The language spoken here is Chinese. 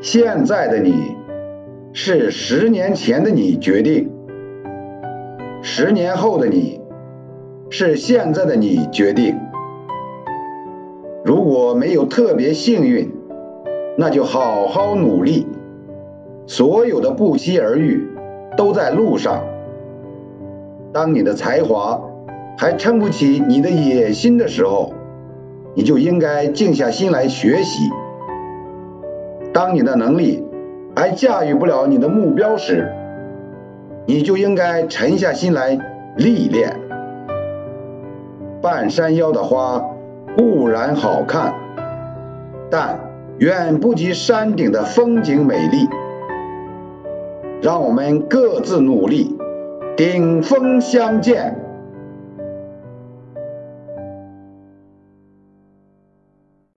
现在的你是十年前的你决定，十年后的你是现在的你决定。如果没有特别幸运，那就好好努力。所有的不期而遇都在路上。当你的才华还撑不起你的野心的时候，你就应该静下心来学习。当你的能力还驾驭不了你的目标时，你就应该沉下心来历练。半山腰的花固然好看，但远不及山顶的风景美丽。让我们各自努力，顶峰相见。